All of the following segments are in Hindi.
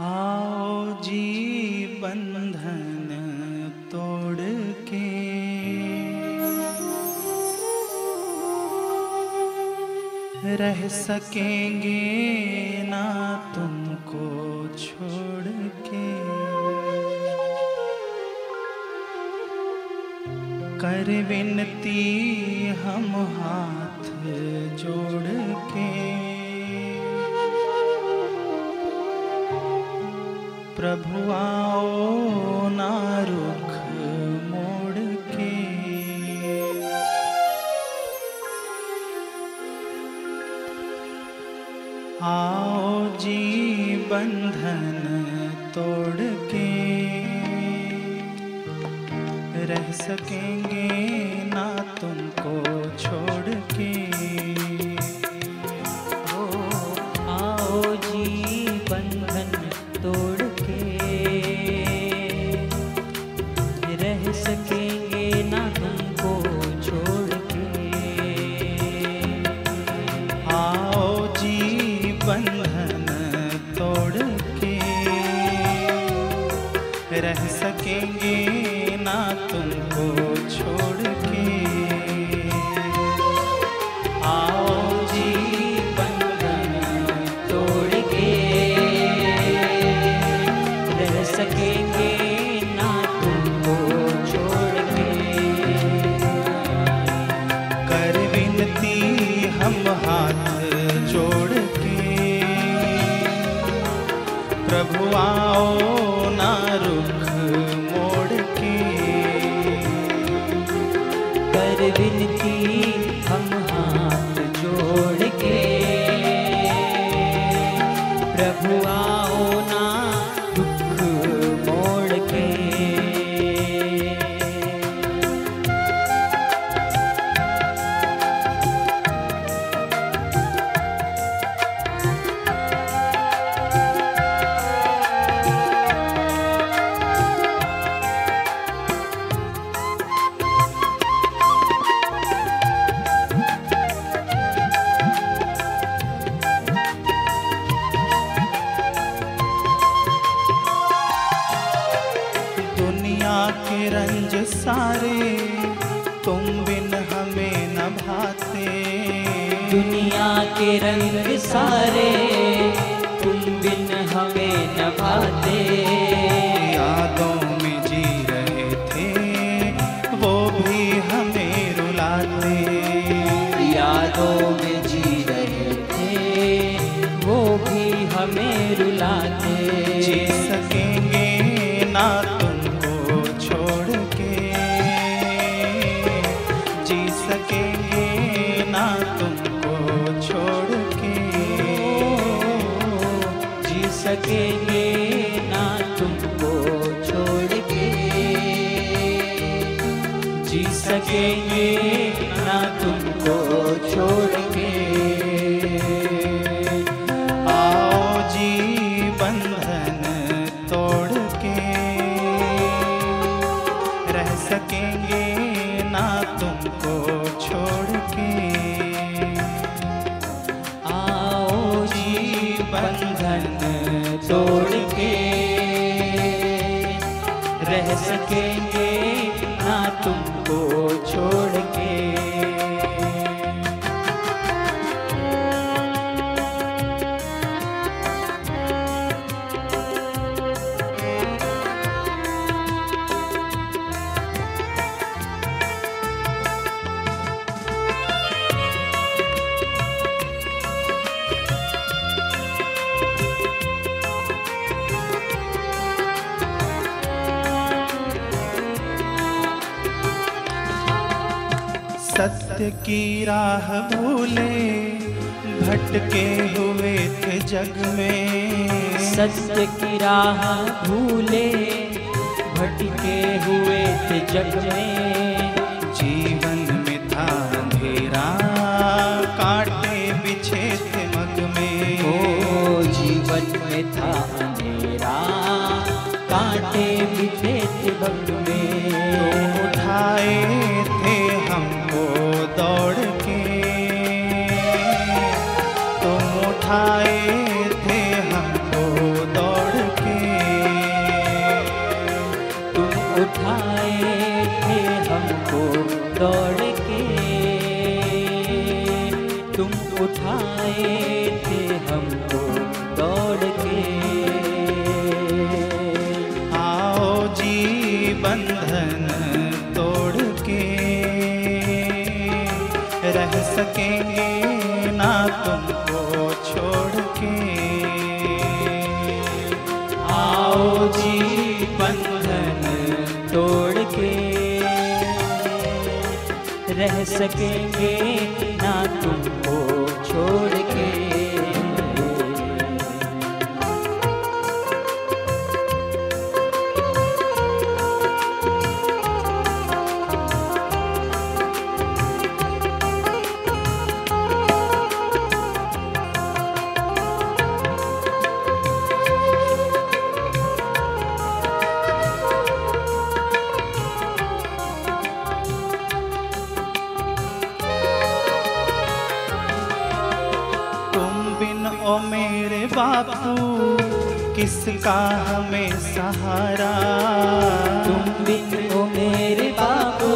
आओ जी बंधन तोड़ के। रह सकेंगे ना तुमको छोड़ के। कर विनती हम हाथ जोड़ के। प्रभु आओ ना रुख मोड़ के। आओ जी बंधन तोड़ के। रह सकेंगे सकेंगे ना तुमको छोड़ के। आओ जी बंधन तोड़ के। रह सकेंगे ना तुमको छोड़ के। कर विनती प्रभु हमें न भाते दुनिया के रंग सारे तुम बिन हमें न भाते यादों में जी रहे थे वो भी हमें रुलाते। यादों में जी रहे थे वो भी हमें रुलाते। जी सकेंगे सकेंगे ना तुमको छोड़ के आओ जी बंधन तोड़ के रह सकेंगे ना तुमको छोड़ के आओ जी बंधन तोड़ के रह सकेंगे ना तुमको सत्य की राह भूले, भटके हुए थे जग में। सत्य की राह भूले, भटके हुए थे जग में। उठाए थे हमको दौड़ के। तुम उठाए थे हमको दौड़ के। तुम उठाए थे हमको दौड़ के। आओ जी बंधन तोड़ के। रह सकेंगे ना तुम के। आओ जी बंधन तोड़ के। रह सकेंगे ना तुमको छोड़ किसका हमें सहारा। तुम बिन हो मेरे बाबू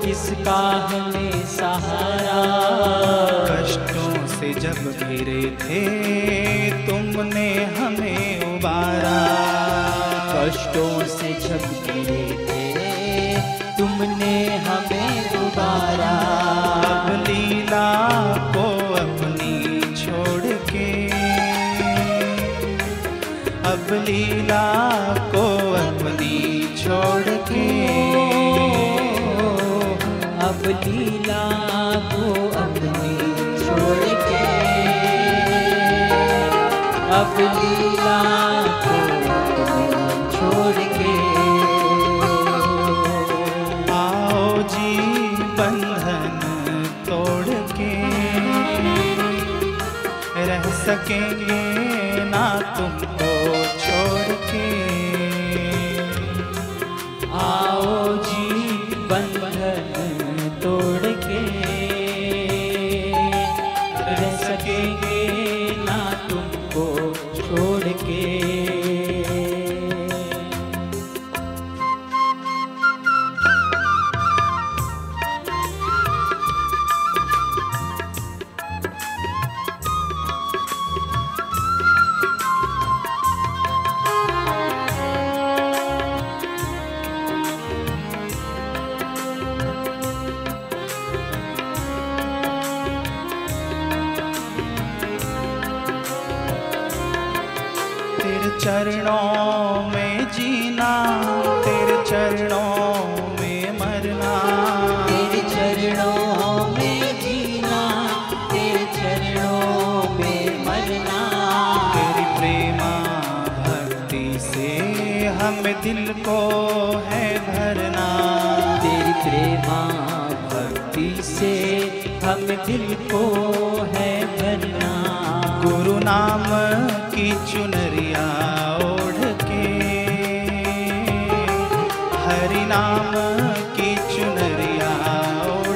किसका हमें सहारा? कष्टों से जब घिरे थे तुमने हमें उबारा। कष्टों से जब गिरे थे तुमने हमें उबारा। अब लीला लीला को अपनी छोड़ के। अब लीला को अपनी छोड़ के। अब लीला को छोड़ के। आओ जी, बंधन तोड़ के। रह सकेंगे चरणों में जीना तेरे चरणों में मरना। तेरे चरणों में जीना तेरे चरणों में मरना। तेरी प्रेमा भक्ति से हमें दिल को है भरना। तेरी प्रेमा भक्ति से हम दिल को है भरना। गुरु नाम की चुनरिया ओढ़ के हरि नाम की चुनरिया ओढ़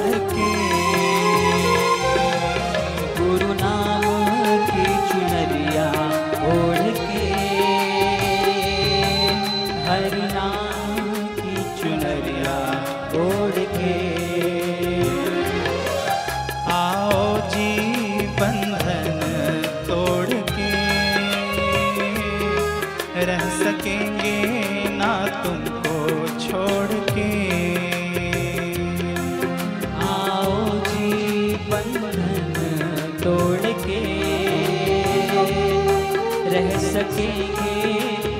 सकेंगे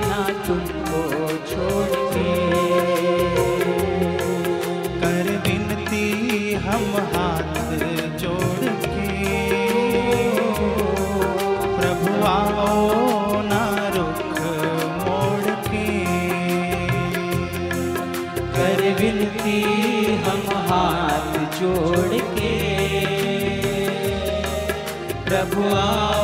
ना तुमको छोड़ के कर विनती हम हाथ जोड़ के प्रभु आओ ना रुख मोड़ के कर विनती हम हाथ जोड़ के प्रभु आ